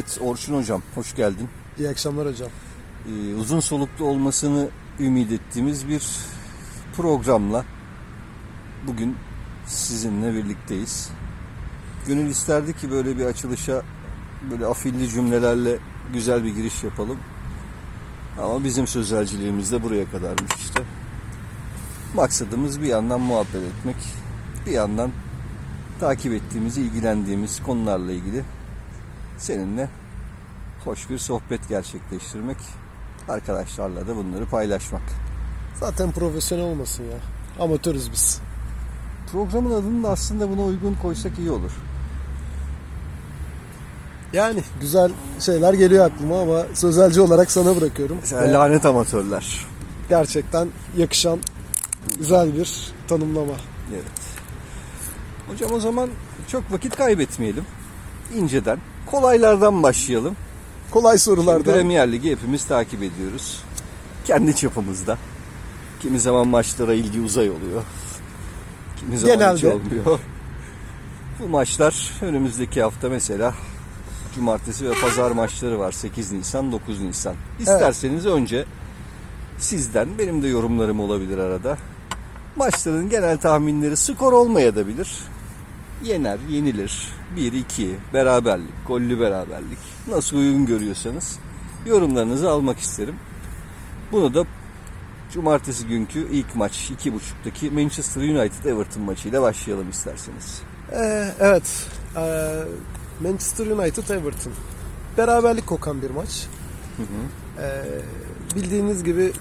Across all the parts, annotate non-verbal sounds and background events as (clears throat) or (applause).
Evet Orçun Hocam hoş geldin. İyi akşamlar hocam. Ee, uzun soluklu olmasını ümit ettiğimiz bir programla bugün sizinle birlikteyiz. Gönül isterdi ki böyle bir açılışa böyle afilli cümlelerle güzel bir giriş yapalım. Ama bizim sözelciliğimiz de buraya kadarmış işte. Maksadımız bir yandan muhabbet etmek, bir yandan takip ettiğimiz, ilgilendiğimiz konularla ilgili seninle hoş bir sohbet gerçekleştirmek, arkadaşlarla da bunları paylaşmak. Zaten profesyonel olmasın ya. Amatörüz biz. Programın adını da aslında buna uygun koysak iyi olur. Yani güzel şeyler geliyor aklıma ama sözelci olarak sana bırakıyorum. Mesela lanet amatörler. Gerçekten yakışan güzel bir tanımlama. Evet. Hocam o zaman çok vakit kaybetmeyelim. İnceden, kolaylardan başlayalım. Kolay sorulardan. Premier Ligi hepimiz takip ediyoruz. Kendi çapımızda. Kimi zaman maçlara ilgi uzay oluyor. Kimi zaman hiç Genelde. olmuyor. Bu maçlar önümüzdeki hafta mesela cumartesi ve pazar maçları var. 8 Nisan, 9 Nisan. İsterseniz önce sizden benim de yorumlarım olabilir arada. Maçların genel tahminleri skor olmayabilir. Yener, yenilir. 1-2, beraberlik, gollü beraberlik. Nasıl uygun görüyorsanız yorumlarınızı almak isterim. Bunu da cumartesi günkü ilk maç 2.30'daki Manchester United Everton maçıyla başlayalım isterseniz. Ee, evet. Ee, Manchester United Everton. Beraberlik kokan bir maç. Ee, bildiğiniz gibi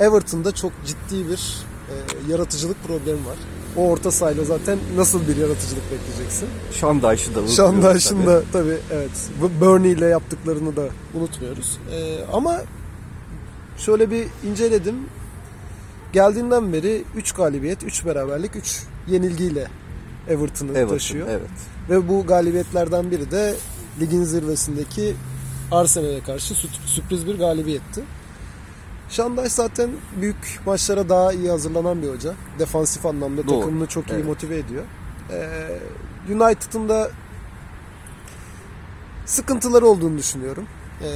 Everton'da çok ciddi bir e, yaratıcılık problemi var. O orta sahayla zaten nasıl bir yaratıcılık bekleyeceksin? Şandayş'ı da Şandaş'ın da tabii evet. Bu Burnley ile yaptıklarını da unutmuyoruz. Ee, ama şöyle bir inceledim. Geldiğinden beri 3 galibiyet, 3 beraberlik, 3 yenilgiyle Everton'ı Everton, taşıyor. evet. Ve bu galibiyetlerden biri de ligin zirvesindeki Arsenal'e karşı sü- sürpriz bir galibiyetti. Şandaş zaten büyük maçlara daha iyi hazırlanan bir hoca. Defansif anlamda Doğru, takımını çok iyi evet. motive ediyor. Ee, United'ın da sıkıntıları olduğunu düşünüyorum. Ee,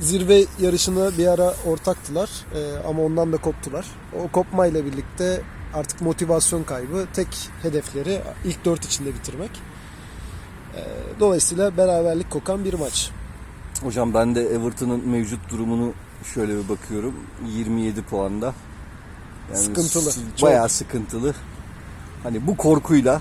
zirve yarışına bir ara ortaktılar Ee, ama ondan da koptular. O kopmayla birlikte artık motivasyon kaybı. Tek hedefleri ilk dört içinde bitirmek. Ee, dolayısıyla beraberlik kokan bir maç. Hocam ben de Everton'ın mevcut durumunu şöyle bir bakıyorum. 27 puanda. Sıkıntılı, s- çok. Bayağı sıkıntılı. Hani bu korkuyla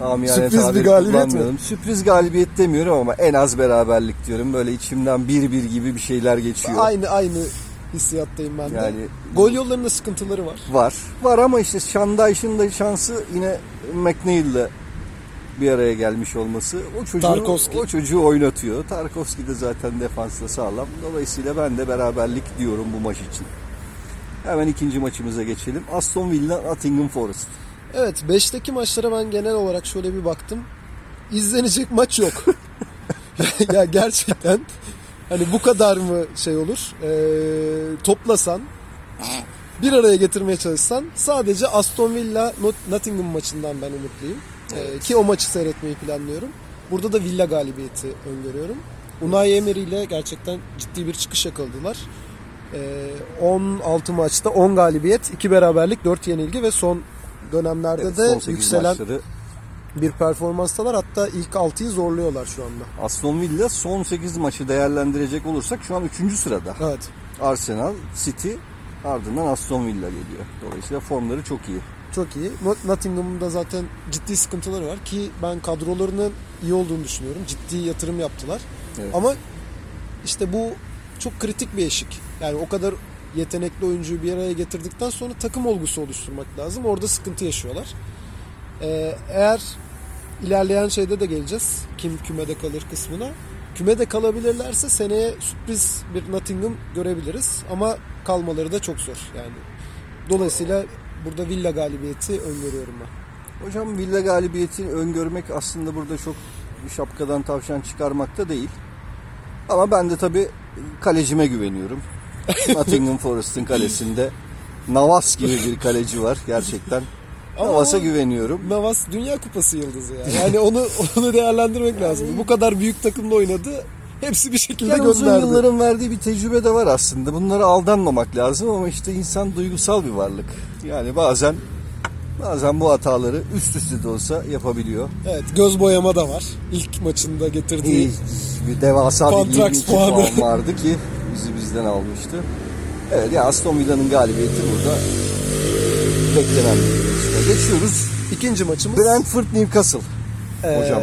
amiyane Sürpriz bir galibiyet mi? Sürpriz galibiyet demiyorum ama en az beraberlik diyorum. Böyle içimden bir bir gibi bir şeyler geçiyor. Aynı aynı hissiyattayım ben de. Yani- Gol yollarında sıkıntıları var. Var. Var ama işte Şandayş'ın da şansı yine McNeil'le bir araya gelmiş olması. O çocuğu, Tarkowski. o çocuğu oynatıyor. Tarkovski de zaten defansta sağlam. Dolayısıyla ben de beraberlik diyorum bu maç için. Hemen ikinci maçımıza geçelim. Aston Villa Nottingham Forest. Evet 5'teki maçlara ben genel olarak şöyle bir baktım. İzlenecek maç yok. (laughs) (laughs) ya gerçekten hani bu kadar mı şey olur? Ee, toplasan bir araya getirmeye çalışsan sadece Aston Villa Not- Nottingham maçından ben umutluyum. Ee, ki o maçı seyretmeyi planlıyorum. Burada da Villa galibiyeti öngörüyorum. Unai Emery ile gerçekten ciddi bir çıkış yakaladılar. Ee, 16 maçta 10 galibiyet, 2 beraberlik, 4 yenilgi ve son dönemlerde Evet, de son yükselen maçları bir performanstalar. Hatta ilk 6'yı zorluyorlar şu anda. Aston Villa son 8 maçı değerlendirecek olursak şu an 3. sırada. Evet. Arsenal, City ardından Aston Villa geliyor. Dolayısıyla formları çok iyi. Çok iyi. Not- Nottingham'ın da zaten ciddi sıkıntıları var ki ben kadrolarının iyi olduğunu düşünüyorum. Ciddi yatırım yaptılar. Evet. Ama işte bu çok kritik bir eşik. Yani o kadar yetenekli oyuncuyu bir araya getirdikten sonra takım olgusu oluşturmak lazım. Orada sıkıntı yaşıyorlar. Ee, eğer ilerleyen şeyde de geleceğiz. Kim kümede kalır kısmına. Kümede kalabilirlerse seneye sürpriz bir Nottingham görebiliriz. Ama kalmaları da çok zor. Yani dolayısıyla burada Villa galibiyeti öngörüyorum ben. Hocam Villa galibiyeti öngörmek aslında burada çok şapkadan tavşan çıkarmakta değil. Ama ben de tabii kalecime güveniyorum. (laughs) Nottingham Forest'ın kalesinde Navas gibi bir kaleci var. Gerçekten Ama Navas'a güveniyorum. Navas Dünya Kupası yıldızı ya. Yani onu onu değerlendirmek lazım. Bu kadar büyük takımda oynadı. Hepsi bir şekilde Yani uzun gönderdi. yılların verdiği bir tecrübe de var aslında. Bunlara aldanmamak lazım ama işte insan duygusal bir varlık. Yani bazen bazen bu hataları üst üste de olsa yapabiliyor. Evet, göz boyama da var. İlk maçında getirdiği. Bir devasa bir Kontraks 22 puanı. puan vardı ki bizi bizden almıştı. Evet ya Aston Villa'nın galibiyeti burada beklenen bir. Geçiyoruz. İkinci maçımız. Brentford Newcastle. Ee, hocam.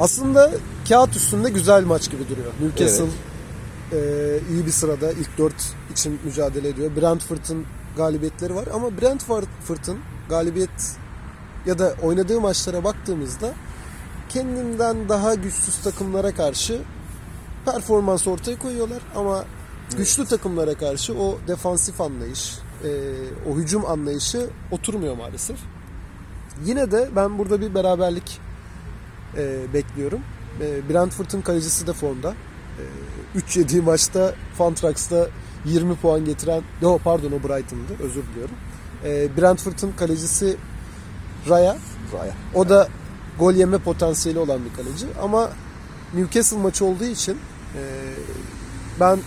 Aslında kağıt üstünde güzel maç gibi duruyor. Newcastle e, iyi bir sırada ilk dört için mücadele ediyor. Brentford'un galibiyetleri var ama Brentford'un galibiyet ya da oynadığı maçlara baktığımızda kendinden daha güçsüz takımlara karşı performans ortaya koyuyorlar ama güçlü takımlara karşı o defansif anlayış, e, o hücum anlayışı oturmuyor maalesef. Yine de ben burada bir beraberlik e, bekliyorum. E, Brentford'un kalecisi de formda. E, 3 yediği maçta Fantrax'ta 20 puan getiren, yo pardon o Brighton'dı özür diliyorum. E, Brentford'un kalecisi Raya. Raya. O da gol yeme potansiyeli olan bir kaleci ama Newcastle maçı olduğu için ben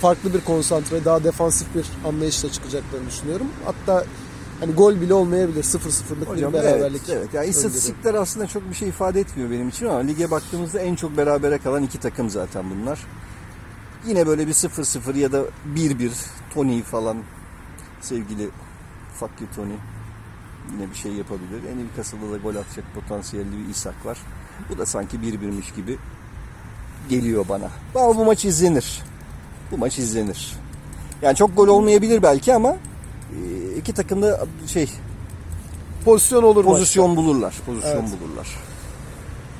farklı bir konsantre, daha defansif bir anlayışla çıkacaklarını düşünüyorum. Hatta hani gol bile olmayabilir. 0-0'lık Hocam bir evet, beraberlik. evet. Yani öngörüyorum. istatistikler aslında çok bir şey ifade etmiyor benim için ama lige baktığımızda en çok berabere kalan iki takım zaten bunlar. Yine böyle bir 0-0 ya da 1-1 Tony falan sevgili you Tony yine bir şey yapabilir. En Newcastle'da da gol atacak potansiyelli bir İshak var. Bu da sanki 1-1'miş gibi geliyor bana. Ama bu maç izlenir. Bu maç izlenir. Yani çok gol olmayabilir belki ama e, iki takım da şey Pozisyon olur. Pozisyon bulurlar. Pozisyon Evet. bulurlar.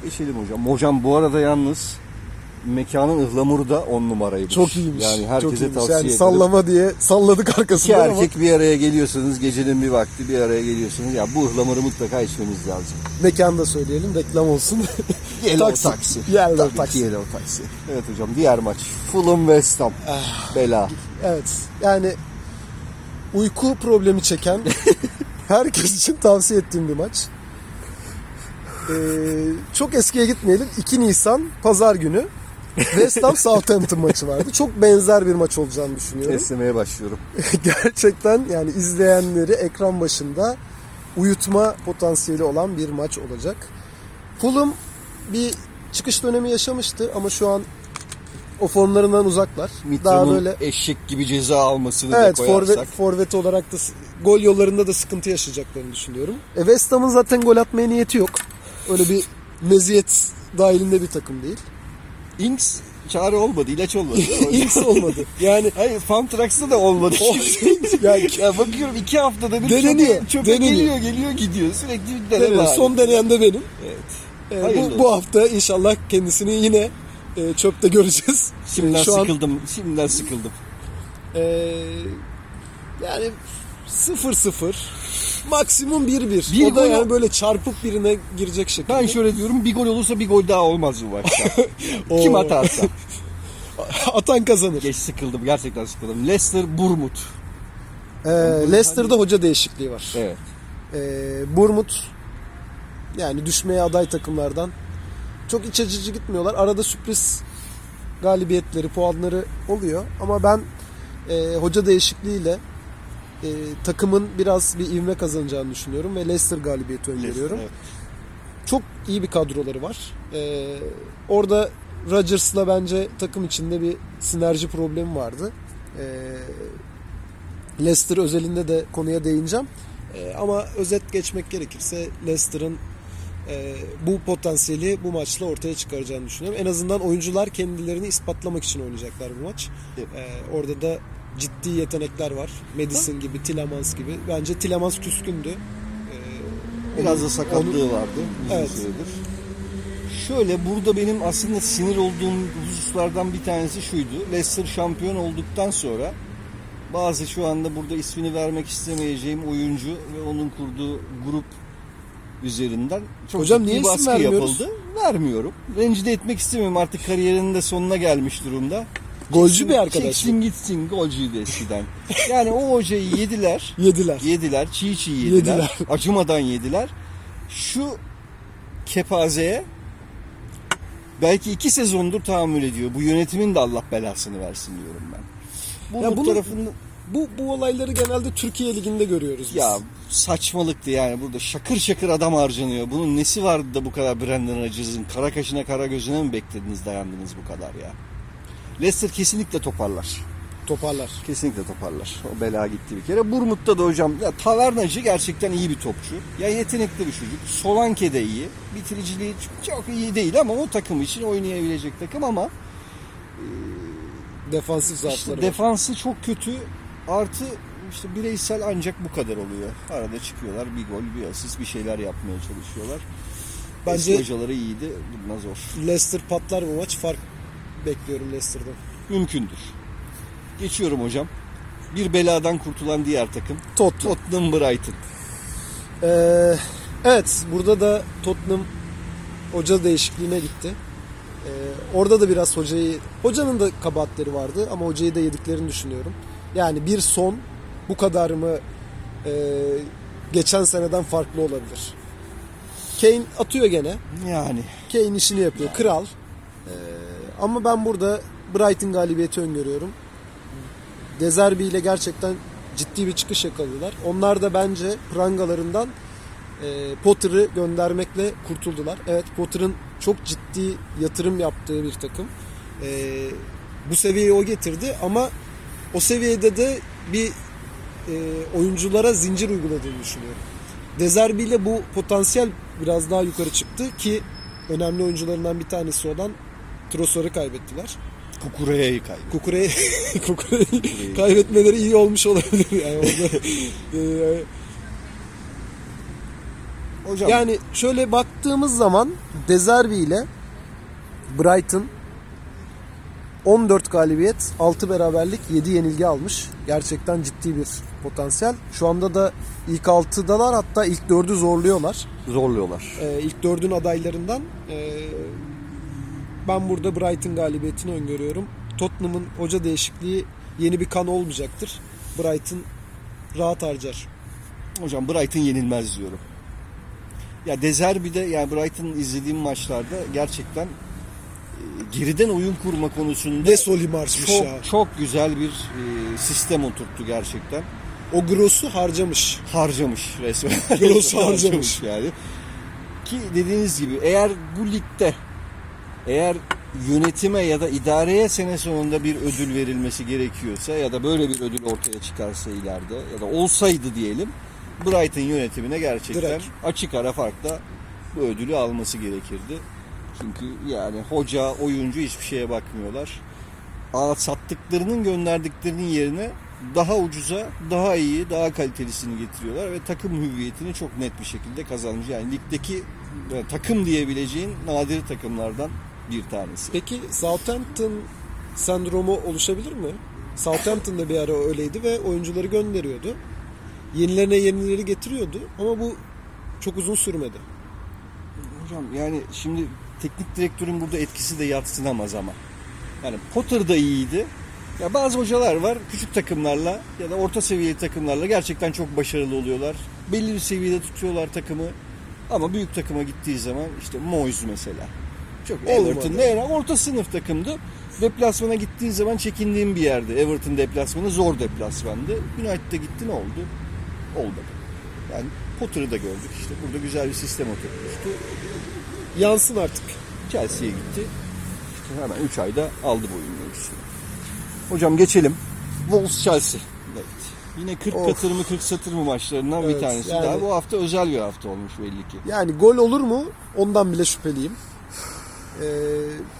Geçelim hocam. Hocam bu arada yalnız mekanın ıhlamuru da on numaraymış. Çok iyiymiş. Yani herkese Çok iyiymiş. tavsiye yani ederim. sallama diye salladık İki arkasından ama erkek bir araya geliyorsunuz. Gecenin bir vakti bir araya geliyorsunuz. Ya bu ıhlamuru mutlaka içmeniz lazım. mekan da söyleyelim reklam olsun. (laughs) Yellow Taksi. taksi. Yellow Tabii taksi. Yellow taksi. Evet hocam diğer maç. Fulham West Ham. Ah. Bela. evet yani uyku problemi çeken (laughs) herkes için tavsiye ettiğim bir maç. Ee, çok eskiye gitmeyelim. 2 Nisan Pazar günü West Ham (laughs) Southampton maçı vardı. Çok benzer bir maç olacağını düşünüyorum. Esnemeye başlıyorum. (laughs) Gerçekten yani izleyenleri ekran başında uyutma potansiyeli olan bir maç olacak. Fulham bir çıkış dönemi yaşamıştı ama şu an o formlarından uzaklar. Daha Mitro'nun böyle eşek gibi ceza almasını evet da koyarsak. forvet, forvet olarak da gol yollarında da sıkıntı yaşayacaklarını düşünüyorum. E, West Ham'ın zaten gol atmaya niyeti yok. Öyle bir meziyet dahilinde bir takım değil. Ings çare olmadı, ilaç olmadı. (laughs) Ings olmadı. Yani Hayır Fantrax'ta da olmadı. (laughs) yani (laughs) ya bakıyorum iki haftada bir Deneniyor, çöpe, çöpe deneniyor. geliyor geliyor gidiyor. Sürekli bir deneme son deneyen de benim. Evet. Ee, bu, bu hafta inşallah kendisini yine e, çöpte göreceğiz. Şimdiden Şu an sıkıldım. Şimdiden sıkıldım. e, yani 0-0 maksimum 1-1. Bir o da gol- yani böyle çarpıp birine girecek şekilde. Ben şöyle diyorum bir gol olursa bir gol daha olmaz bu maçta. (laughs) Kim atarsa. (laughs) Atan kazanır. Geç sıkıldım. Gerçekten sıkıldım. Leicester, Bournemouth. Ee, Leicester'da hoca değişikliği var. Evet. Ee, Bournemouth yani düşmeye aday takımlardan çok iç açıcı gitmiyorlar. Arada sürpriz galibiyetleri, puanları oluyor. Ama ben e, hoca değişikliğiyle e, takımın biraz bir ivme kazanacağını düşünüyorum ve Leicester galibiyeti öngörüyorum. Evet. Çok iyi bir kadroları var. Ee, orada Rodgers'la bence takım içinde bir sinerji problemi vardı. Ee, Leicester özelinde de konuya değineceğim. Ee, ama özet geçmek gerekirse Leicester'ın e, bu potansiyeli bu maçla ortaya çıkaracağını düşünüyorum. En azından oyuncular kendilerini ispatlamak için oynayacaklar bu maç. Evet. Ee, orada da ciddi yetenekler var. Madison gibi, Tillemans gibi. Bence Tillemans küskündü. Ee, Biraz onu- da sakatlığı vardı. uzun Evet. süredir. Şöyle burada benim aslında sinir olduğum hususlardan bir tanesi şuydu. Leicester şampiyon olduktan sonra bazı şu anda burada ismini vermek istemeyeceğim oyuncu ve onun kurduğu grup üzerinden çok Hocam niye isim baskı yapıldı. Vermiyorum. Rencide etmek istemiyorum. Artık kariyerinin de sonuna gelmiş durumda. Golcü bir arkadaş. Çeksin gitsin golcüydü eskiden. (laughs) Yani o hocayı yediler. Yediler. Yediler. Çiğ çiğ yediler. Yediler. Acımadan yediler. Şu kepazeye belki iki sezondur tahammül ediyor. Bu yönetimin de Allah belasını versin diyorum ben. Bu Ya bu bunu- tarafında Bu bu olayları genelde Türkiye liginde görüyoruz biz. ya saçmalıktı yani burada şakır şakır adam harcanıyor. Bunun nesi vardı da bu kadar Brendan Rodgers'ın kara kaşına kara gözüne mi beklediniz dayandınız bu kadar ya? Leicester kesinlikle toparlar. toparlar. Kesinlikle toparlar. O bela gitti bir kere. Burmut'ta da hocam ya Tavernacı gerçekten iyi bir topçu. Ya yetenekli bir çocuk. Solanke de iyi. Bitiriciliği çok iyi değil ama o takım için oynayabilecek takım ama Defansif işte zaafları var. defansı çok kötü. Artı işte bireysel ancak bu kadar oluyor. Arada çıkıyorlar bir gol, bir asist, bir şeyler yapmaya çalışıyorlar. Bence- Eski hocaları iyiydi. Bundan zor. Leicester patlar bu maç. Fark bekliyorum Leicester'dan. Mümkündür. Geçiyorum hocam. Bir beladan kurtulan diğer takım. Tottenham. Tottenham Brighton. Ee, evet burada da Tottenham hoca değişikliğine gitti. Ee, orada da biraz hocayı hocanın da kabahatleri vardı ama hocayı da yediklerini düşünüyorum. Yani bir son bu kadar mı e, geçen seneden farklı olabilir. Kane atıyor gene. Yani Kane işini yapıyor. Kral. Ee, ama ben burada Brighton galibiyeti öngörüyorum. Dezerbi ile gerçekten ciddi bir çıkış yakaladılar. Onlar da bence prangalarından e, Potter'ı göndermekle kurtuldular. Evet Potter'ın çok ciddi yatırım yaptığı bir takım. E, bu seviyeyi o getirdi ama o seviyede de bir e, oyunculara zincir uyguladığını düşünüyorum. Dezerbi ile bu potansiyel biraz daha yukarı çıktı ki önemli oyuncularından bir tanesi olan Trossard'ı kaybettiler. Kukureya'yı kaybetti. Kukure'yi (laughs) Kukure'yi kaybetmeleri iyi olmuş olabilir. Yani, (laughs) orada, Ee, Hocam yani şöyle baktığımız zaman Dezerbi ile Brighton 14 galibiyet, 6 beraberlik, 7 yenilgi almış. Gerçekten ciddi bir potansiyel. Şu anda da ilk 6'dalar hatta ilk 4'ü zorluyorlar. zorluyorlar. Ee, ilk 4'ün adaylarından. Ee, ben burada Brighton galibiyetini öngörüyorum. Tottenham'ın hoca değişikliği yeni bir kan olmayacaktır. Brighton rahat harcar. Hocam Brighton yenilmez diyorum. Ya Dezerbi'de yani Brighton'ın izlediğim maçlarda gerçekten e, geriden oyun kurma konusunda Ne çok ya. çok güzel bir e, sistem oturttu gerçekten. O Gross'u harcamış. Harcamış resmen. (laughs) Resmen harcamış. yani. Ki dediğiniz gibi eğer bu ligde eğer yönetime ya da idareye sene sonunda bir ödül verilmesi gerekiyorsa ya da böyle bir ödül ortaya çıkarsa ileride ya da olsaydı diyelim Brighton yönetimine gerçekten Direkt. açık ara farkla bu ödülü alması gerekirdi. Çünkü yani hoca, oyuncu hiçbir şeye bakmıyorlar. Aa, sattıklarının gönderdiklerinin yerine daha ucuza, daha iyi, daha kalitelisini getiriyorlar ve takım hüviyetini çok net bir şekilde kazanmış. Yani ligdeki e, takım diyebileceğin nadir takımlardan bir tanesi. Peki Southampton sendromu oluşabilir mi? Southampton da bir ara öyleydi ve oyuncuları gönderiyordu. Yenilerine yenileri getiriyordu ama bu çok uzun sürmedi. Hocam yani şimdi teknik direktörün burada etkisi de yatsınamaz ama. Yani Potter da iyiydi. Ya bazı hocalar var küçük takımlarla ya da orta seviyeli takımlarla gerçekten çok başarılı oluyorlar. Belli bir seviyede tutuyorlar takımı. Ama büyük takıma gittiği zaman işte Moyes mesela. Çok. Everton'da yani orta sınıf takımdı. Deplasmana gittiğin zaman çekindiğim bir yerde. Everton deplasmanı zor deplasmandı. United'da gitti ne oldu? Olmadı. Yani Potter'ı da gördük işte. Burada güzel bir sistem oturtmuştu. Yansın artık. Chelsea'ye gitti. İşte hemen 3 ayda aldı bu ölçüsünü. Hocam geçelim. Wolves Chelsea. Evet. Yine 40 Of. katır mı 40 satır mı maçlarından bir Evet, tanesi yani- daha. Bu hafta özel bir hafta olmuş belli ki. Yani gol olur mu? Ondan bile şüpheliyim. Ee,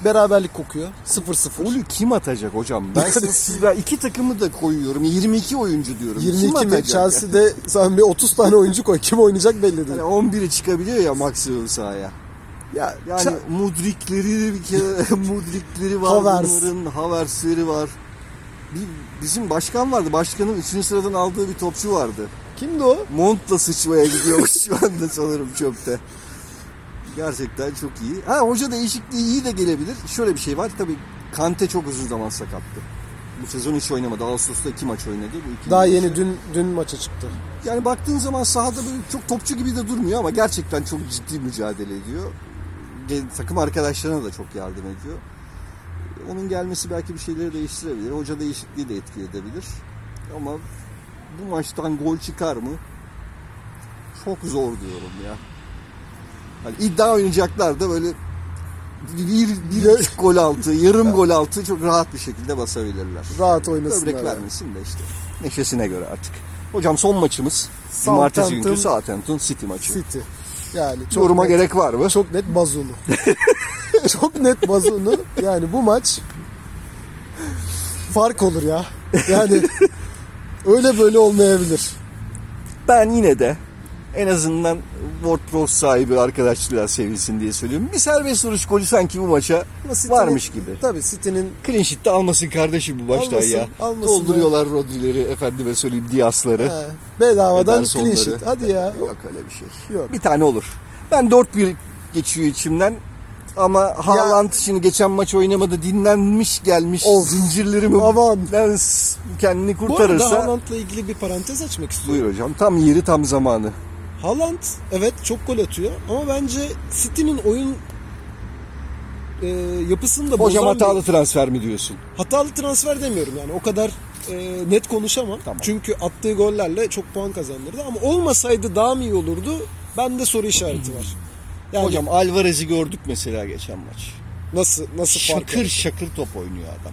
beraberlik kokuyor. 0-0. Golü kim atacak hocam? Ben (laughs) sizler iki takımı da koyuyorum. 22 oyuncu diyorum. kim 22 mi? Chelsea'de sen bir 30 tane oyuncu koy. Kim oynayacak belli değil. Yani 11'i çıkabiliyor ya maksimum sahaya. Ya, Yani Chel- Mudrikleri bir kere (laughs) Mudrikleri var Havertz. bunların. Havertz'leri var. Bir, bizim başkan vardı. Başkanın 3. sıradan aldığı bir topçu vardı. kimdi o? Montla sıçmaya gidiyormuş şu anda sanırım çöpte. Gerçekten çok iyi. Ha hoca değişikliği iyi de gelebilir. Şöyle bir şey var. Tabii Kante çok uzun zaman sakattı. Bu sezon hiç oynamadı. Ağustos'ta iki maç oynadı. Bu Daha maçı. yeni dün dün maça çıktı. Yani baktığın zaman sahada böyle çok topçu gibi de durmuyor ama gerçekten çok ciddi mücadele ediyor. Takım arkadaşlarına da çok yardım ediyor. Onun gelmesi belki bir şeyleri değiştirebilir. Hoca değişikliği de etki edebilir. Ama bu maçtan gol çıkar mı? Çok zor diyorum ya. Hani iddia oynayacaklar da böyle bir, bir (laughs) gol altı, yarım gol altı çok rahat bir şekilde basabilirler. Rahat oynasınlar. Böbrek yani. vermesin de işte. Neşesine göre artık. Hocam son maçımız. Cumartesi günkü Southampton- City maçı. City. Yani çok Yoruma net, gerek var mı? çok net bazunu. (laughs) (laughs) çok net bazunu. Yani bu maç fark olur ya. Yani (laughs) öyle böyle olmayabilir. Ben yine de en azından WordPress sahibi arkadaşlar sevilsin diye söylüyorum. Bir serbest vuruş golü sanki bu maça City'nin- varmış gibi. Tabii City'nin Clean sheet de almasın kardeşim bu maçta Almasın, ya. almasın Dolduruyorlar Rodri'leri, efendime söyleyeyim Dias'ları. he, bedavadan clean sheet. Hadi ya. Yok öyle bir şey. Yok. Bir tane olur. Ben 4-1 geçiyor içimden. Ama Haaland şimdi geçen maç oynamadı dinlenmiş gelmiş Of. zincirlerimi Aman. ben kendini Bu arada kurtarırsa Haaland'la ilgili bir parantez açmak istiyorum. buyur hocam tam yeri tam zamanı. Haaland evet çok gol atıyor ama bence City'nin oyun e, yapısını da Hocam bozan hatalı bir- transfer mi diyorsun? hatalı transfer demiyorum yani o kadar e, net konuşamam. Tamam. Çünkü attığı gollerle çok puan kazandırdı ama olmasaydı daha mı iyi olurdu? Bende soru işareti var. Yani Hocam Alvarez'i gördük mesela geçen maç. nasıl nasıl fark Şakır şakır top oynuyor adam.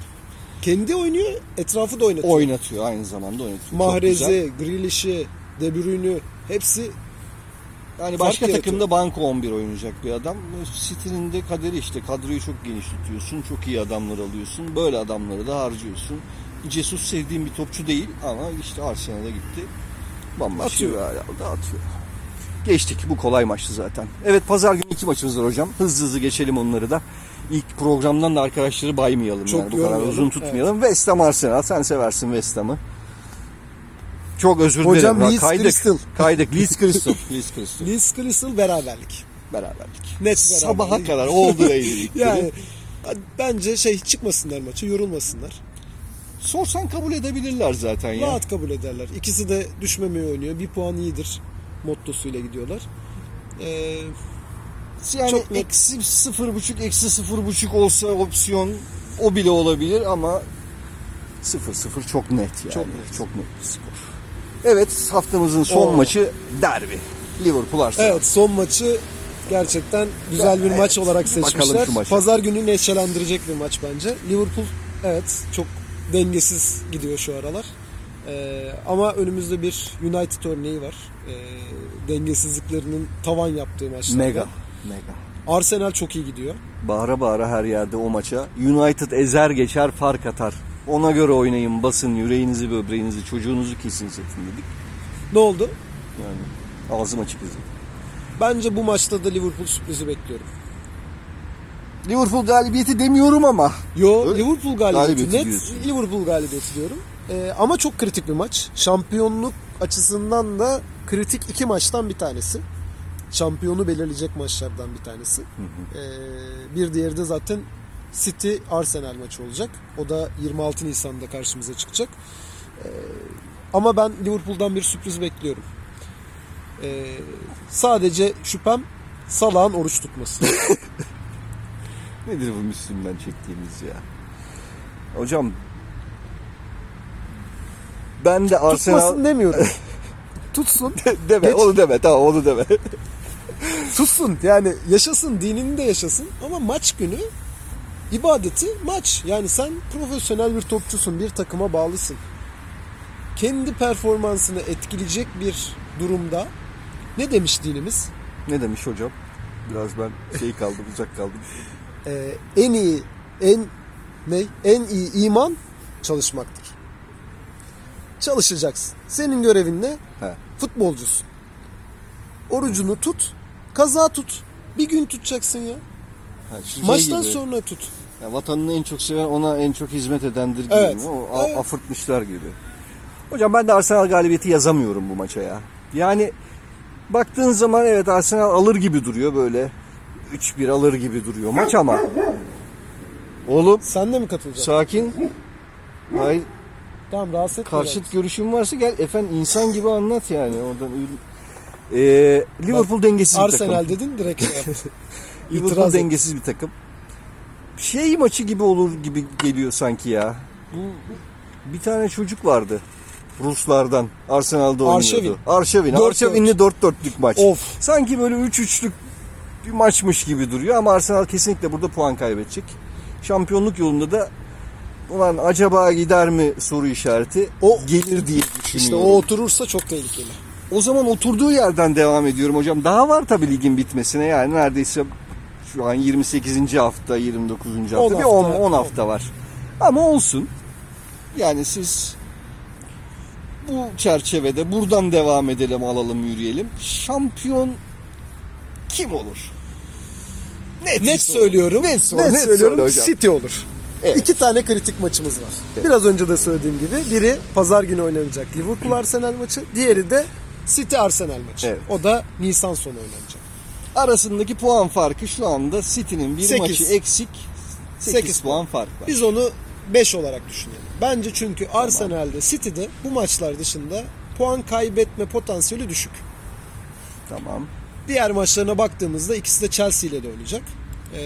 Kendi oynuyor, etrafı da oynatıyor. Oynatıyor aynı zamanda oynatıyor. Mahrez'i, Grealish'i, De Bruyne'ü hepsi Yani başka yaratıyor. takımda banko 11 oynayacak bir adam. City'nin de kaderi işte kadroyu çok geniş tutuyorsun. Çok iyi adamlar alıyorsun. Böyle adamları da harcıyorsun. Jesus sevdiğim bir topçu değil ama işte Arsenal'a gitti. Bambaşka Atıyor. bir ayağında atıyor. Geçtik. Bu kolay maçtı zaten. Evet pazar günü iki maçımız var hocam. Hızlı hızlı geçelim onları da. İlk programdan da arkadaşları baymayalım. Çok yani bu kadar uzun tutmayalım. West Ham Arsenal. Sen seversin West Ham'ı. Çok özür dilerim. Hocam Leeds kaydık. Crystal. Kaydık. (laughs) Leeds Crystal. (laughs) Leeds Crystal. Leeds Crystal beraberlik. Beraberlik. Net Sabaha beraberlik. kadar oldu evlilikleri. (laughs) Yani bence şey çıkmasınlar maçı, yorulmasınlar. Sorsan kabul edebilirler zaten ya. Rahat kabul ederler. İkisi de düşmemeye oynuyor. Bir puan iyidir mottosuyla gidiyorlar. Ee, Yani Çok eksi sıfır buçuk, eksi sıfır buçuk olsa opsiyon o bile olabilir ama sıfır sıfır çok net yani. Çok net. Çok net bir skor. Evet haftamızın son Oo. maçı derbi. Liverpool Arsenal. evet son maçı gerçekten güzel bir Evet. maç olarak seçmişler. Pazar günü neşelendirecek bir maç bence. Liverpool evet çok dengesiz gidiyor şu aralar. Ee, ama önümüzde bir United örneği var. Ee, dengesizliklerinin tavan yaptığı maçlarda. Mega. Mega. Arsenal çok iyi gidiyor. Bağıra bağıra her yerde o maça. United ezer geçer fark atar. Ona göre oynayın, basın, yüreğinizi, böbreğinizi, çocuğunuzu kesin setin dedik. Ne oldu? Yani ağzım açık izledim. Bence bu maçta da Liverpool sürprizi bekliyorum. Liverpool galibiyeti demiyorum ama. Yo Öyle- Liverpool galibiyeti. Galibiyeti Net diyorsun. Liverpool galibiyeti diyorum. Ee, ama çok kritik bir maç. Şampiyonluk açısından da kritik iki maçtan bir tanesi. Şampiyonu belirleyecek maçlardan bir tanesi. Ee, bir diğeri de zaten City Arsenal maçı olacak. O da 26 Nisan'da karşımıza çıkacak. Ee, ama ben Liverpool'dan bir sürpriz bekliyorum. Ee, sadece şüphem Salah'ın oruç tutması. (laughs) Nedir bu Müslüm'den çektiğimiz ya? Hocam ben de Arsenal Tutmasın demiyorum. (laughs) Tutsun. deme Geç. onu deme tamam onu deme. (laughs) Tutsun yani yaşasın dinini de yaşasın ama maç günü ibadeti maç. Yani sen profesyonel bir topçusun bir takıma bağlısın. Kendi performansını etkileyecek bir durumda ne demiş dinimiz? ne demiş hocam? Biraz ben şey kaldım uzak kaldım. Ee, en iyi en ne? En iyi iman çalışmaktır. Çalışacaksın. Senin görevin ne? He. Futbolcusun. Orucunu tut, kaza tut. Bir gün tutacaksın ya. Ha, şey Maçtan gibi, sonra tut. ya vatanını en çok seven ona en çok hizmet edendir gibi Evet, mi? O evet. afırtmışlar gibi. Hocam ben de Arsenal galibiyeti yazamıyorum bu maça ya. Yani baktığın zaman evet Arsenal alır gibi duruyor böyle. 3-1 alır gibi duruyor maç ama Oğlum Sen de mi katılacaksın? sakin. Hayır tamam rahatsız etme. karşıt görüşün varsa gel efendim insan gibi anlat yani oradan. Ee, Liverpool dengesiz bir takım. Arsenal dedin direkt (laughs) şey. Liverpool et. dengesiz bir takım. Şey maçı gibi olur gibi geliyor sanki ya. Bu bir tane çocuk vardı. Ruslardan Arsenal'da oynuyordu. Arşavin. Arşavin. Dört Arşavin'li 4-4'lük maç. Of. Sanki böyle 3-3'lük bir maçmış gibi duruyor ama Arsenal kesinlikle burada puan kaybedecek. Şampiyonluk yolunda da ulan acaba gider mi soru işareti O- gelir diye İşte düşünüyorum. o oturursa çok tehlikeli. O zaman oturduğu yerden devam ediyorum hocam. Daha var tabii ligin bitmesine yani neredeyse şu an 28. hafta, 29. hafta, On bir hafta, 10 10 on. hafta var. Ama olsun. Yani siz bu çerçevede buradan devam edelim, alalım, yürüyelim. Şampiyon kim olur? Net, Net söylüyorum. Net, net net söylüyorum. City olur. Evet. İki tane kritik maçımız var. Evet. Biraz önce de söylediğim gibi biri pazar günü oynanacak Liverpool Arsenal maçı, diğeri de City Arsenal maçı. Evet. O da Nisan sonu oynanacak. Arasındaki puan farkı şu anda City'nin bir Sekiz. maçı eksik. 8, Sekiz puan fark var. Biz onu 5 olarak düşünelim. Bence çünkü Arsenal'de, City'de bu maçlar dışında puan kaybetme potansiyeli düşük. Tamam. Diğer maçlarına baktığımızda ikisi de Chelsea ile de oynayacak. Ee,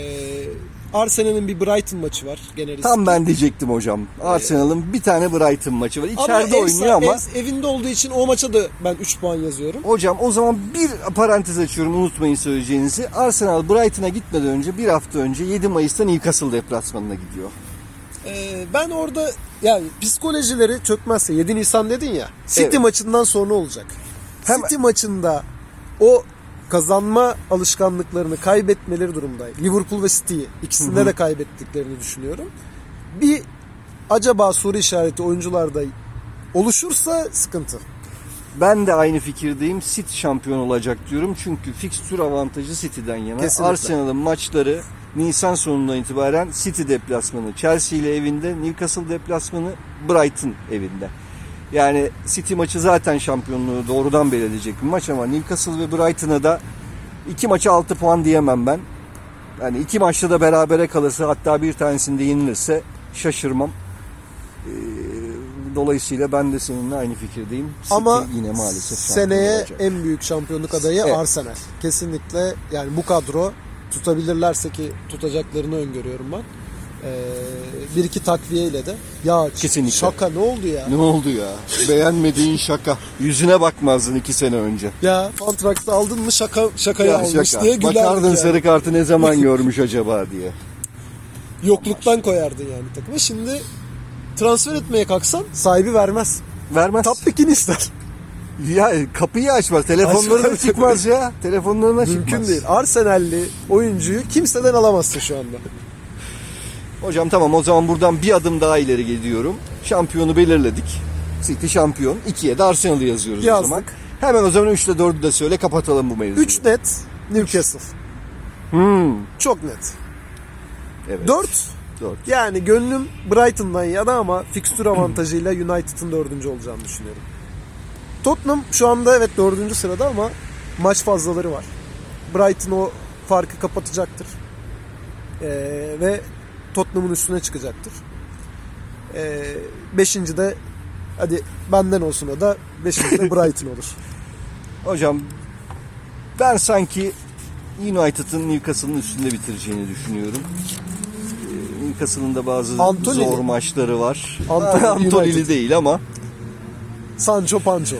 Arsenal'in bir Brighton maçı var. Gene Tam ben diyecektim hocam. Arsenal'ın bir tane Brighton maçı var. İçeride oynuyor ama ev- evinde olduğu için o maça da ben 3 puan yazıyorum. hocam o zaman bir parantez açıyorum unutmayın söyleyeceğinizi. Arsenal Brighton'a gitmeden önce bir hafta önce 7 Mayıs'ta Newcastle deplasmanına gidiyor. Ee, ben orada yani psikolojileri çökmezse 7 Nisan dedin ya. City Evet. maçından sonra olacak. Hem- City maçında o kazanma alışkanlıklarını kaybetmeleri durumda. Liverpool ve City'yi ikisinde de kaybettiklerini düşünüyorum. Bir acaba soru işareti oyuncularda oluşursa sıkıntı. Ben de aynı fikirdeyim. City şampiyon olacak diyorum. Çünkü fikstür avantajı City'den yana. Kesinlikle. Arsenal'ın maçları Nisan sonundan itibaren City deplasmanı, Chelsea ile evinde, Newcastle deplasmanı, Brighton evinde. Yani City maçı zaten şampiyonluğu doğrudan belirleyecek bir maç ama Newcastle ve Brighton'a da iki maça 6 puan diyemem ben. Yani iki maçta da berabere kalırsa hatta bir tanesinde yenilirse şaşırmam. Ee, Dolayısıyla ben de seninle aynı fikirdeyim. City Ama yine maalesef seneye olacak. en büyük şampiyonluk adayı Evet. Arsenal. Kesinlikle yani bu kadro tutabilirlerse ki tutacaklarını öngörüyorum ben. Ee, bir iki takviyeyle de ya Kesinlikle. şaka ne oldu ya? Ne oldu ya? Beğenmediğin şaka. Yüzüne bakmazdın iki sene önce. Ya Fantrax'ta aldın mı şaka şakaya Ya almış şaka. diye gülerdik Bakardın yani. sarı kartı ne zaman (laughs) görmüş acaba diye. Yokluktan koyardın yani takıma. Şimdi transfer etmeye kalksan sahibi vermez. Vermez. Tapbikini ister. Ya kapıyı açmaz. Telefonları da Açmaz. çıkmaz ya. Telefonlarına çıkmaz. Mümkün değil. Arsenal'li oyuncuyu kimseden alamazsın şu anda. Hocam tamam o zaman buradan bir adım daha ileri gidiyorum. Şampiyonu belirledik. City şampiyon. İkiye de Arsenal'ı yazıyoruz o Yazdık. zaman. Hemen o zaman 3 ile 4'ü de söyle kapatalım bu mevzuyu. 3 net Newcastle. Hmm. Çok net. Evet. 4 4. yani gönlüm Brighton'dan yana ama fikstür avantajıyla United'ın dördüncü olacağını düşünüyorum. Tottenham şu anda evet dördüncü sırada ama maç fazlaları var. Brighton o farkı kapatacaktır. Ee, ve Tottenham'ın üstüne çıkacaktır. Ee, beşinci de hadi benden olsun o da beşinci de (laughs) Brighton olur. Hocam ben sanki United'ın Newcastle'ın üstünde bitireceğini düşünüyorum. Ee, Newcastle'ın da bazı Antonili. zor maçları var. Antonili (laughs) Antonili değil ama Sancho Pancho.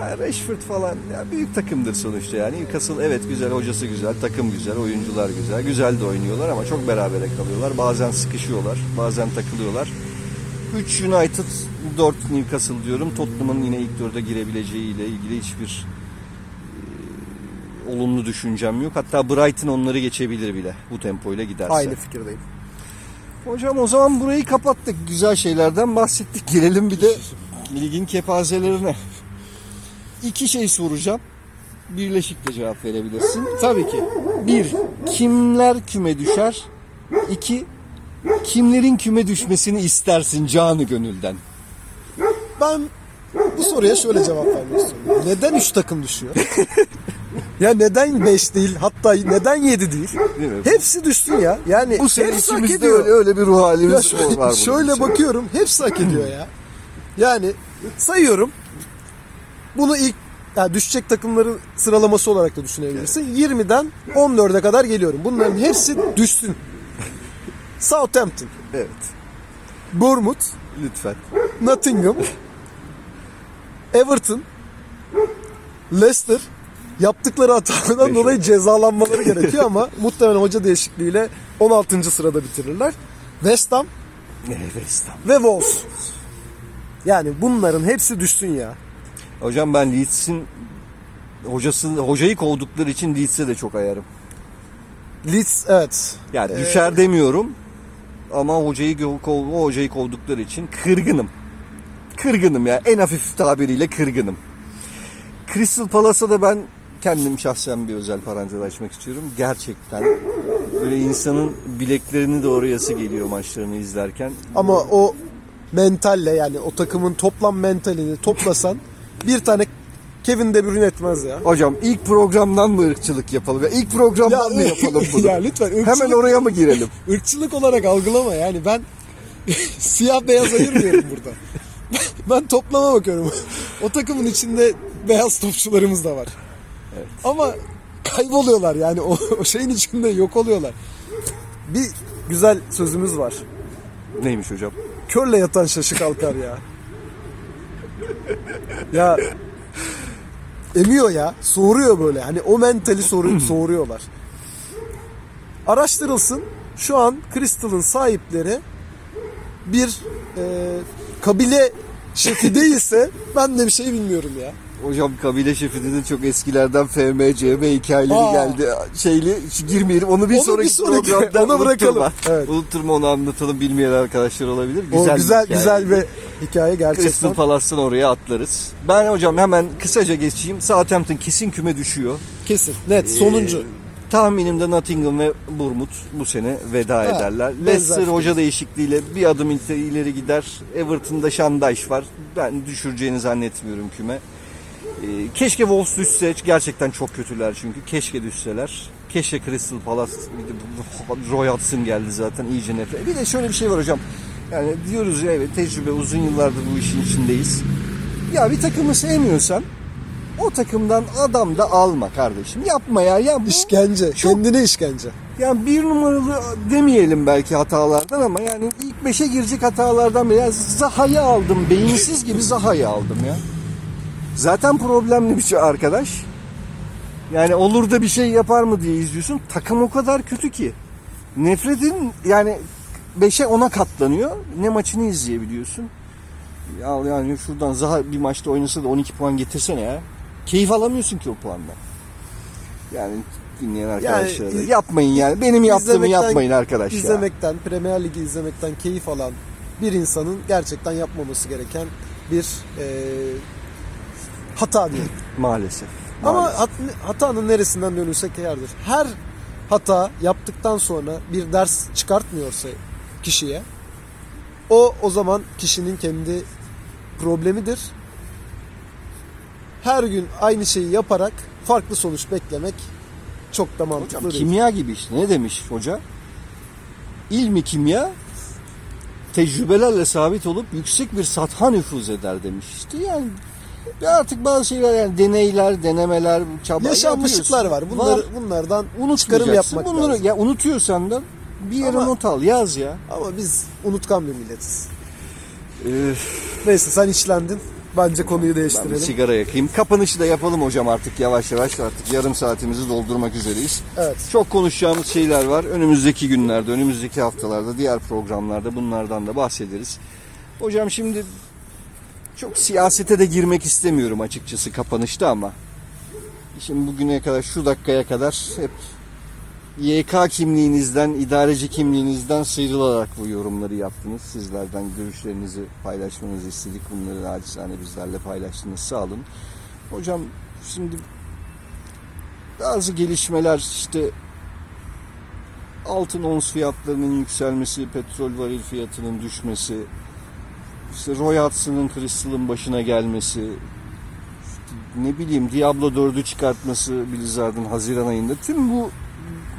Ya Rashford falan ya büyük takımdır sonuçta yani. Newcastle evet güzel, hocası güzel, takım güzel, oyuncular güzel. Güzel de oynuyor ama çok berabere kalıyorlar. Bazen sıkışıyorlar, bazen takılıyorlar. 3 United, 4 Newcastle diyorum. Tottenham'ın yine ilk dörde girebileceği ile ilgili hiçbir e, olumlu düşüncem yok. Hatta Brighton onları geçebilir bile bu tempoyla giderse. Aynı fikirdeyim. Hocam o zaman burayı kapattık. Güzel şeylerden bahsettik. Gelelim bir de ligin kepazelerine. İki şey soracağım. Birleşikle cevap verebilirsin. Tabii ki. Bir, kimler küme düşer? İki, kimlerin küme düşmesini istersin canı gönülden? Ben bu soruya şöyle cevap vermek istiyorum. Neden 3 takım düşüyor? (laughs) Ya neden 5 değil hatta neden 7 değil? Değil mi? Hepsi düşsün ya. Yani Bu sene hepsi hak içimizde ediyor. öyle, öyle bir ruh Ya halimiz şöyle, var. şöyle bakıyorum hepsi hak ediyor ya. Yani sayıyorum. Bunu ilk yani düşecek takımların sıralaması olarak da düşünebilirsin. 20'den 14'e kadar geliyorum. Bunların hepsi düşsün. Southampton, Evet. Bournemouth, Lütfen. Nottingham, Everton, Leicester yaptıkları hatalardan dolayı cezalanmaları (laughs) gerekiyor ama muhtemelen hoca değişikliğiyle 16. sırada bitirirler. West Ham Evet. ve Wolves. Yani bunların hepsi düşsün ya. Hocam ben Leeds'in hocası hocayı kovdukları için Leeds'e de çok ayarım. Leeds evet. Yani düşer demiyorum ama hocayı kov, kov- o hocayı kovdukları için kırgınım. Kırgınım ya. En hafif tabiriyle kırgınım. Crystal Palace'a da ben kendim şahsen bir özel parantez açmak istiyorum. Gerçekten böyle insanın bileklerini doğrayası geliyor maçlarını izlerken. Ama o mentalle yani o takımın toplam mentalini toplasan bir tane Kevin De Bruyne etmez ya. Hocam ilk programdan mı ırkçılık yapalım? Ya ilk programdan mı yapalım (laughs) bunu? ya lütfen ırkçılık, Hemen oraya mı girelim? (laughs) ırkçılık olarak algılama yani ben (laughs) siyah beyaz ayırmıyorum burada. ben toplama bakıyorum. o takımın içinde beyaz topçularımız da var. Ama kayboluyorlar yani o, o şeyin içinde yok oluyorlar. Bir güzel sözümüz var. Neymiş hocam? Körle yatan şaşı kalkar ya. Ya emiyor ya. Soğuruyor böyle. Hani o mentali soru, (clears throat) soğuruyorlar. Araştırılsın. Şu an Crystal'ın sahipleri bir e, kabile şefi değilse ben de bir şey bilmiyorum ya. Hocam kabile şefi dedi çok eskilerden FM, CM hikayeleri Aa. geldi. Şeyli girmeyelim. Onu bir Onu sonraki, bir sonraki- programdan (laughs) ona bırakalım. Evet. Unutturma onu anlatalım bilmeyen arkadaşlar olabilir. o Güzel güzel bir hikaye. güzel bir hikaye gerçekten. Crystal Palace'tan oraya atlarız. Ben hocam hemen kısaca geçeyim. Southampton kesin küme düşüyor. Kesin. Net. Sonuncu. Ee, tahminimde Nottingham ve Bournemouth bu sene veda Ha, ederler. Leicester hoca değişikliğiyle bir adım ileri gider. Everton'da Şandaş var. Ben düşüreceğini zannetmiyorum küme. Ee, keşke Wolves düşse. Gerçekten çok kötüler çünkü. Keşke düşseler. Keşke Crystal Palace Roy Hodgson geldi zaten iyice nefret. Bir de şöyle bir şey var hocam. Yani diyoruz ya evet tecrübe uzun yıllardır bu işin içindeyiz. Ya bir takımı sevmiyorsan o takımdan adam da alma kardeşim. Yapma ya. ya bu, İşkence. Çok- Kendine işkence. yani bir numaralı demeyelim belki hatalardan ama yani ilk beşe girecek hatalardan. Yani Zaha'yı aldım. Beyinsiz gibi Zaha'yı aldım ya. Zaten problemli bir şey arkadaş. Yani olur da bir şey yapar mı diye izliyorsun. Takım o kadar kötü ki. Nefretin yani 5'e 10'a katlanıyor. Ne maçını izleyebiliyorsun. Ya yani şuradan Zaha bir maçta oynasa da 12 puan getirsene ya. Keyif alamıyorsun ki o puandan. Yani dinleyen arkadaşlar da iz- yapmayın yani. Benim yaptığımı yapmayın arkadaş ya. izlemekten, Premier Ligi izlemekten keyif alan bir insanın gerçekten yapmaması gereken bir e, hata diyelim. Maalesef. Ama Maalesef. hat- hatanın neresinden dönülsek kârdır. Her hata yaptıktan sonra bir ders çıkartmıyorsa kişiye o o zaman kişinin kendi problemidir. Her gün aynı şeyi yaparak farklı sonuç beklemek çok da mantıklı Hocam değil. kimya gibi işte. Ne demiş hoca? İlmi kimya tecrübelerle sabit olup yüksek bir satha nüfuz eder demiş. İşte yani artık bazı şeyler yani deneyler, denemeler, çaba Yaşanmışlıklar var. Bunları bunlardan çıkarım Unutmayacaksın. yapmak Bunları lazım. ya unutuyorsan da bir yere Ama- not al, yaz ya. Ama biz unutkan bir milletiz. Neyse sen içlendin. Bence konuyu ben bir değiştirelim. sigara yakayım. Kapanışı da yapalım hocam artık yavaş yavaş artık yarım saatimizi doldurmak üzereyiz. Evet. Çok konuşacağımız şeyler var. Önümüzdeki günlerde, önümüzdeki haftalarda, diğer programlarda bunlardan da bahsederiz. Hocam şimdi çok siyasete de girmek istemiyorum açıkçası kapanışta ama şimdi bugüne kadar şu dakikaya kadar hep YK kimliğinizden, idareci kimliğinizden sıyrılarak bu yorumları yaptınız. Sizlerden görüşlerinizi paylaşmanızı istedik. Bunları naçizane bizlerle paylaştınız. Sağ olun. Hocam şimdi bazı gelişmeler işte altın ons fiyatlarının yükselmesi, petrol varil fiyatının düşmesi, işte Roy Hudson'ın Crystal'ın başına gelmesi, ne bileyim Diablo 4'ü çıkartması Blizzard'ın Haziran ayında tüm bu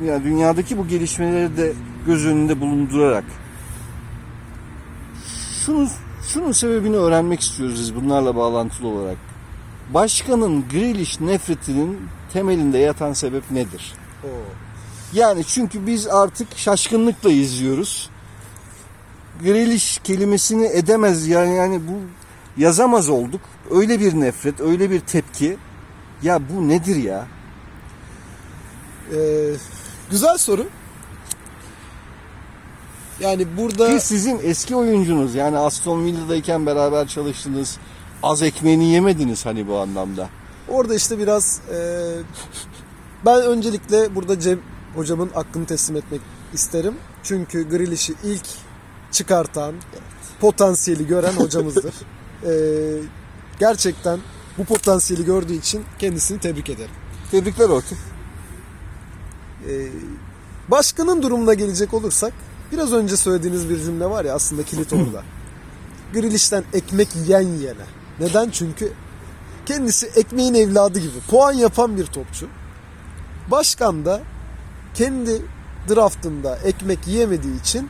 yani dünyadaki bu gelişmeleri de göz önünde bulundurarak şunu şunun sebebini öğrenmek istiyoruz biz bunlarla bağlantılı olarak. Başkanın Grealish nefretinin temelinde yatan sebep nedir? Yani çünkü biz artık şaşkınlıkla izliyoruz. Grealish kelimesini edemez yani yani bu yazamaz olduk. Öyle bir nefret, öyle bir tepki. Ya bu nedir ya? Ee, güzel soru. Yani burada Ki sizin eski oyuncunuz yani Aston Villa'dayken beraber çalıştınız. Az ekmeğini yemediniz hani bu anlamda. orada işte biraz e, ben öncelikle burada Cem hocamın hakkını teslim etmek isterim. Çünkü Grealish'i ilk çıkartan, potansiyeli gören hocamızdır. (laughs) E, gerçekten bu potansiyeli gördüğü için kendisini tebrik ederim. Tebrikler Orkun. E, başkanın durumuna gelecek olursak biraz önce söylediğiniz bir cümle var ya aslında kilit orada. (laughs) Grealish'ten ekmek yiyen yiyene. Neden? Çünkü kendisi ekmeğin evladı gibi puan yapan bir topçu. Başkan da kendi draftında ekmek yiyemediği için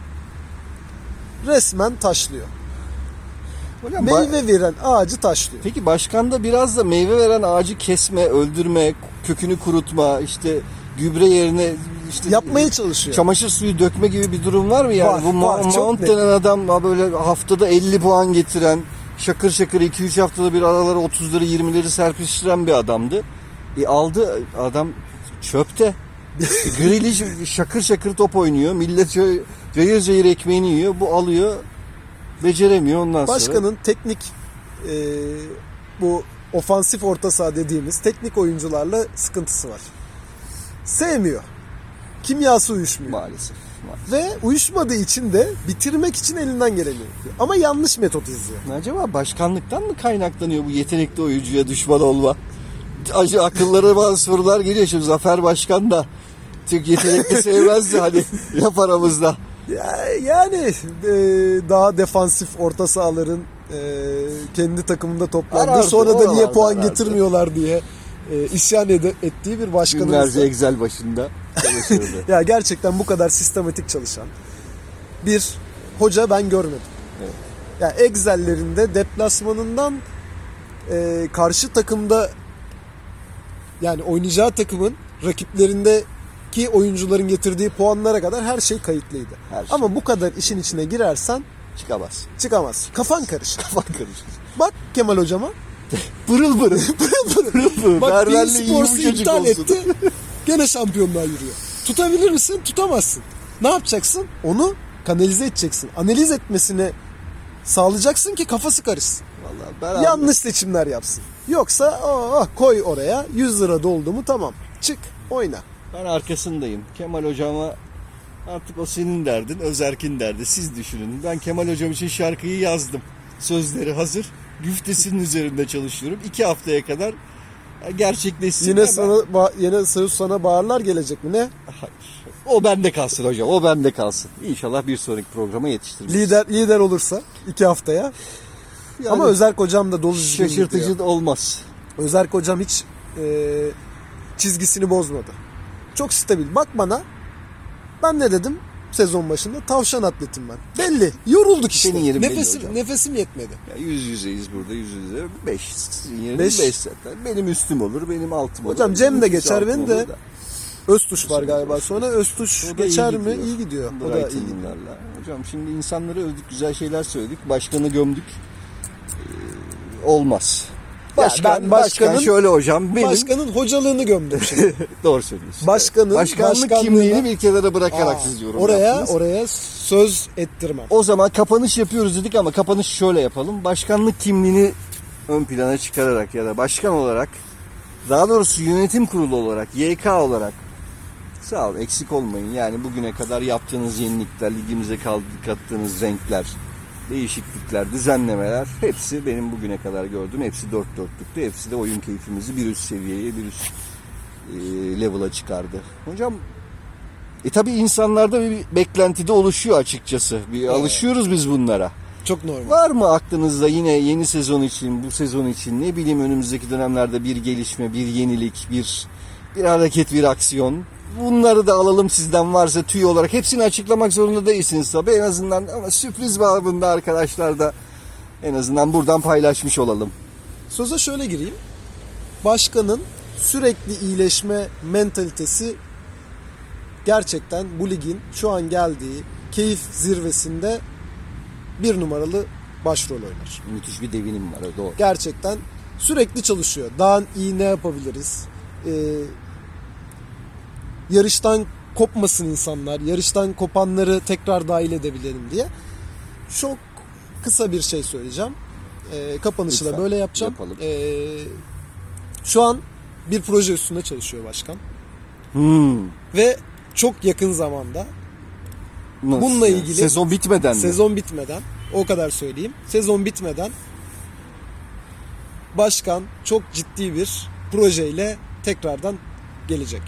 resmen taşlıyor. Hocam, Meyve veren ağacı taşlıyor. Peki başkanda biraz da meyve veren ağacı kesme, öldürme, kökünü kurutma, işte gübre yerine işte Yapmaya çalışıyor. çamaşır suyu dökme gibi bir durum var mı yani? Var, Bu var, Mount denen adam böyle haftada 50 puan getiren, şakır şakır 2-3 haftada bir aralara 30'ları 20'leri serpiştiren bir adamdı. E aldı adam çöpte. (laughs) Grealish şakır şakır top oynuyor. Millet şöyle cayır cayır ekmeğini yiyor. Bu alıyor. Beceremiyor ondan sonra. Başkanın teknik e, bu ofansif orta saha dediğimiz teknik oyuncularla sıkıntısı var. Sevmiyor. Kimyası uyuşmuyor. Maalesef. maalesef. Ve uyuşmadığı için de bitirmek için elinden geleni yapıyor. Ama yanlış metot izliyor. Acaba başkanlıktan mı kaynaklanıyor bu yetenekli oyuncuya düşman olma? Acı akıllara bazı sorular geliyor şimdi Zafer Başkan da Türk yetenekli sevmezdi hani (laughs) laf aramızda. Ya, yani e, daha defansif orta sahaların e, kendi takımında toplandı. Arardı, Sonra da niye puan arardı. getirmiyorlar diye e, isyan ede- ettiği bir başkanımız. Günlerce. Excel başında. (laughs) Ya gerçekten bu kadar sistematik çalışan bir hoca ben görmedim. Evet. Ya Excel'lerinde deplasmanından e, karşı takımda yani oynayacağı takımın rakiplerindeki oyuncuların getirdiği puanlara kadar her şey kayıtlıydı. Her şey. Ama bu kadar işin içine girersen Çıkamaz. çıkamaz. Kafan karışır. (laughs) Kafan karışır. Bak Kemal hocama. (laughs) Pırıl pırıl. (laughs) pırıl pırıl. Bak bir Berberli iyi sporsu yumuşacık iptal olsun. etti. Gene şampiyonluğa yürüyor. Tutabilir misin? Tutamazsın. Ne yapacaksın? Onu kanalize edeceksin. Analiz etmesini sağlayacaksın ki kafası karışsın. Vallahi ben Yanlış seçimler yapsın. Yoksa oh, koy oraya 100 lira doldu mu tamam. Çık oyna. Ben arkasındayım. Kemal hocama artık o senin derdin, Özerk'in derdi. Siz düşünün. Ben Kemal hocam için şarkıyı yazdım. Sözleri hazır. Güftesinin üzerinde çalışıyorum. İki haftaya kadar gerçekleşsin. Yine sana ba- yine söz sana bağırlar gelecek mi ne? Hayır. O bende kalsın hocam. O bende kalsın. İnşallah bir sonraki programa yetiştiririz. Lider lider olursa iki haftaya. Yani Ama Özerk hocam da dolu şaşırtıcı da olmaz. Özerk hocam hiç e, çizgisini bozmadı. Çok stabil. Bak bana. Ben ne dedim sezon başında? Tavşan atletim ben. Belli. Yorulduk işte. Senin yerin belli nefesim, hocam. nefesim yetmedi. Ya yüz yüzeyiz burada yüz yüze. Beş. Sizin yeriniz Beş. beş. zaten. Benim üstüm olur, benim altım olur. Hocam Cem de geçer, beni de. da. Öztuş var galiba sonra. Öztuş O geçer iyi mi? gidiyor. İyi gidiyor. O da iyi gidiyor. Hocam şimdi insanları övdük, güzel şeyler söyledik. Başkanı gömdük. Ee, olmaz. Ya Başkan, ben başkan başkanın- şöyle hocam benim Başkanın hocalığını gömdüm şimdi. (laughs) doğru söylüyorsun. Başkanın Başkanlık kimliğini bir kenara bırakarak Aa, siz yorum oraya yaptınız. oraya söz ettirmem. O zaman kapanış yapıyoruz dedik ama kapanış şöyle yapalım. Başkanlık kimliğini ön plana çıkararak ya da başkan olarak daha doğrusu yönetim kurulu olarak YK olarak sağ olun eksik olmayın. Yani bugüne kadar yaptığınız yenilikler, ligimize kattığınız renkler, değişiklikler, düzenlemeler hepsi benim bugüne kadar gördüğüm hepsi dört dörtlüktü. Hepsi de oyun keyfimizi bir üst seviyeye, bir üst level'a çıkardı. Hocam e tabi insanlarda bir beklenti de oluşuyor açıkçası. Bir alışıyoruz biz bunlara. Çok normal. Var mı aklınızda yine yeni sezon için, bu sezon için ne bileyim önümüzdeki dönemlerde bir gelişme, bir yenilik, bir bir hareket, bir aksiyon? Bunları da alalım sizden varsa tüy olarak. Hepsini açıklamak zorunda değilsiniz tabii en azından ama sürpriz babında arkadaşlar da en azından buradan paylaşmış olalım. Söze şöyle gireyim. Başkanın sürekli iyileşme mentalitesi gerçekten bu ligin şu an geldiği keyif zirvesinde bir numaralı başrol oynar. Müthiş bir devinim var doğru. Gerçekten sürekli çalışıyor. Daha iyi ne yapabiliriz? Ee, yarıştan kopmasın insanlar. Yarıştan kopanları tekrar dahil edebilelim diye. Çok kısa bir şey söyleyeceğim. Ee, kapanışı da Lütfen, böyle yapacağım. yapalım. Ee, şu an bir proje üstünde çalışıyor başkan. Hmm. Ve çok yakın zamanda Nasıl Bununla ya? ilgili- sezon bitmeden mi? Sezon bitmeden o kadar söyleyeyim. Sezon bitmeden başkan çok ciddi bir projeyle tekrardan gelecek.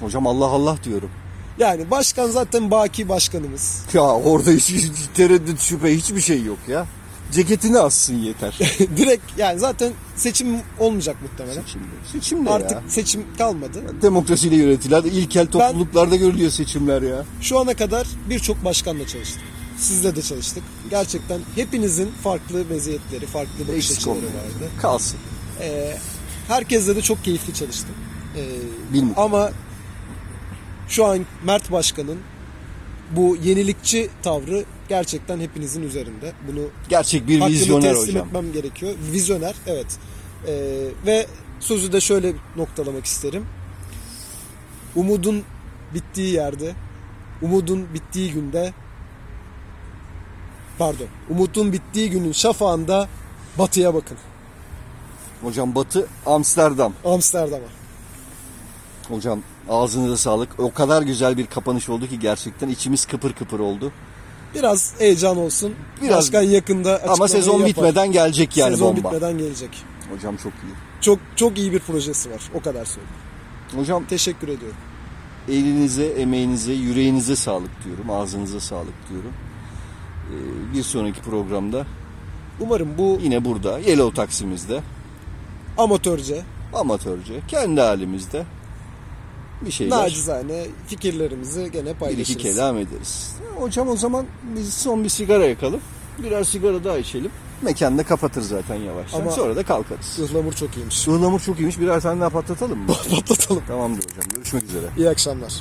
Hocam Allah Allah diyorum. Yani başkan zaten baki başkanımız. Ya orada hiç, hiç (laughs) tereddüt şüphe hiçbir şey yok ya. Ceketini assın yeter. (laughs) Direkt yani zaten seçim olmayacak muhtemelen. Seçimde. Seçimde Artık ya. seçim kalmadı. Demokrasiyle yönetilen ilkel topluluklarda görülüyor seçimler ya. Şu ana kadar birçok başkanla çalıştık. Sizle de çalıştık. Gerçekten hepinizin farklı meziyetleri, farklı bakış açıları vardı. Kalsın. Ee, herkesle de çok keyifli çalıştım. Ee, Bilmiyorum. ama şu an Mert Başkan'ın bu yenilikçi tavrı gerçekten hepinizin üzerinde. Bunu Gerçek bir vizyoner teslim hocam. etmem gerekiyor. Vizyoner, evet. Ee, ve sözü de şöyle noktalamak isterim. Umudun bittiği yerde, umudun bittiği günde, pardon, umudun bittiği günün şafağında batıya bakın. Hocam Batı Amsterdam. Amsterdam'a. Hocam ağzınıza sağlık. O kadar güzel bir kapanış oldu ki gerçekten içimiz kıpır kıpır oldu. Biraz heyecan olsun. Biraz. Başkan yakında Ama sezon yapar. bitmeden gelecek yani Sezon bomba. bitmeden gelecek. Hocam çok iyi. Çok çok iyi bir projesi var. O kadar söyleyeyim. Hocam Teşekkür ediyorum. elinize, emeğinize, yüreğinize sağlık diyorum. Ağzınıza sağlık diyorum. Ee, bir sonraki programda Umarım bu yine burada Yellow Taksim'izde amatörce, amatörce kendi halimizde bir şeyler nacizane fikirlerimizi gene bir paylaşırız. iki kelam ederiz. Hocam o zaman biz son bir sigara yakalım. Birer sigara daha içelim. Mekanda kapatır zaten yavaştan. Ama- Sonra da kalkarız. Ihlamur çok iyiymiş. Ihlamur çok iyiymiş. Birer tane daha patlatalım mı? Patlatalım. Tamamdır hocam. Görüşmek üzere. İyi akşamlar.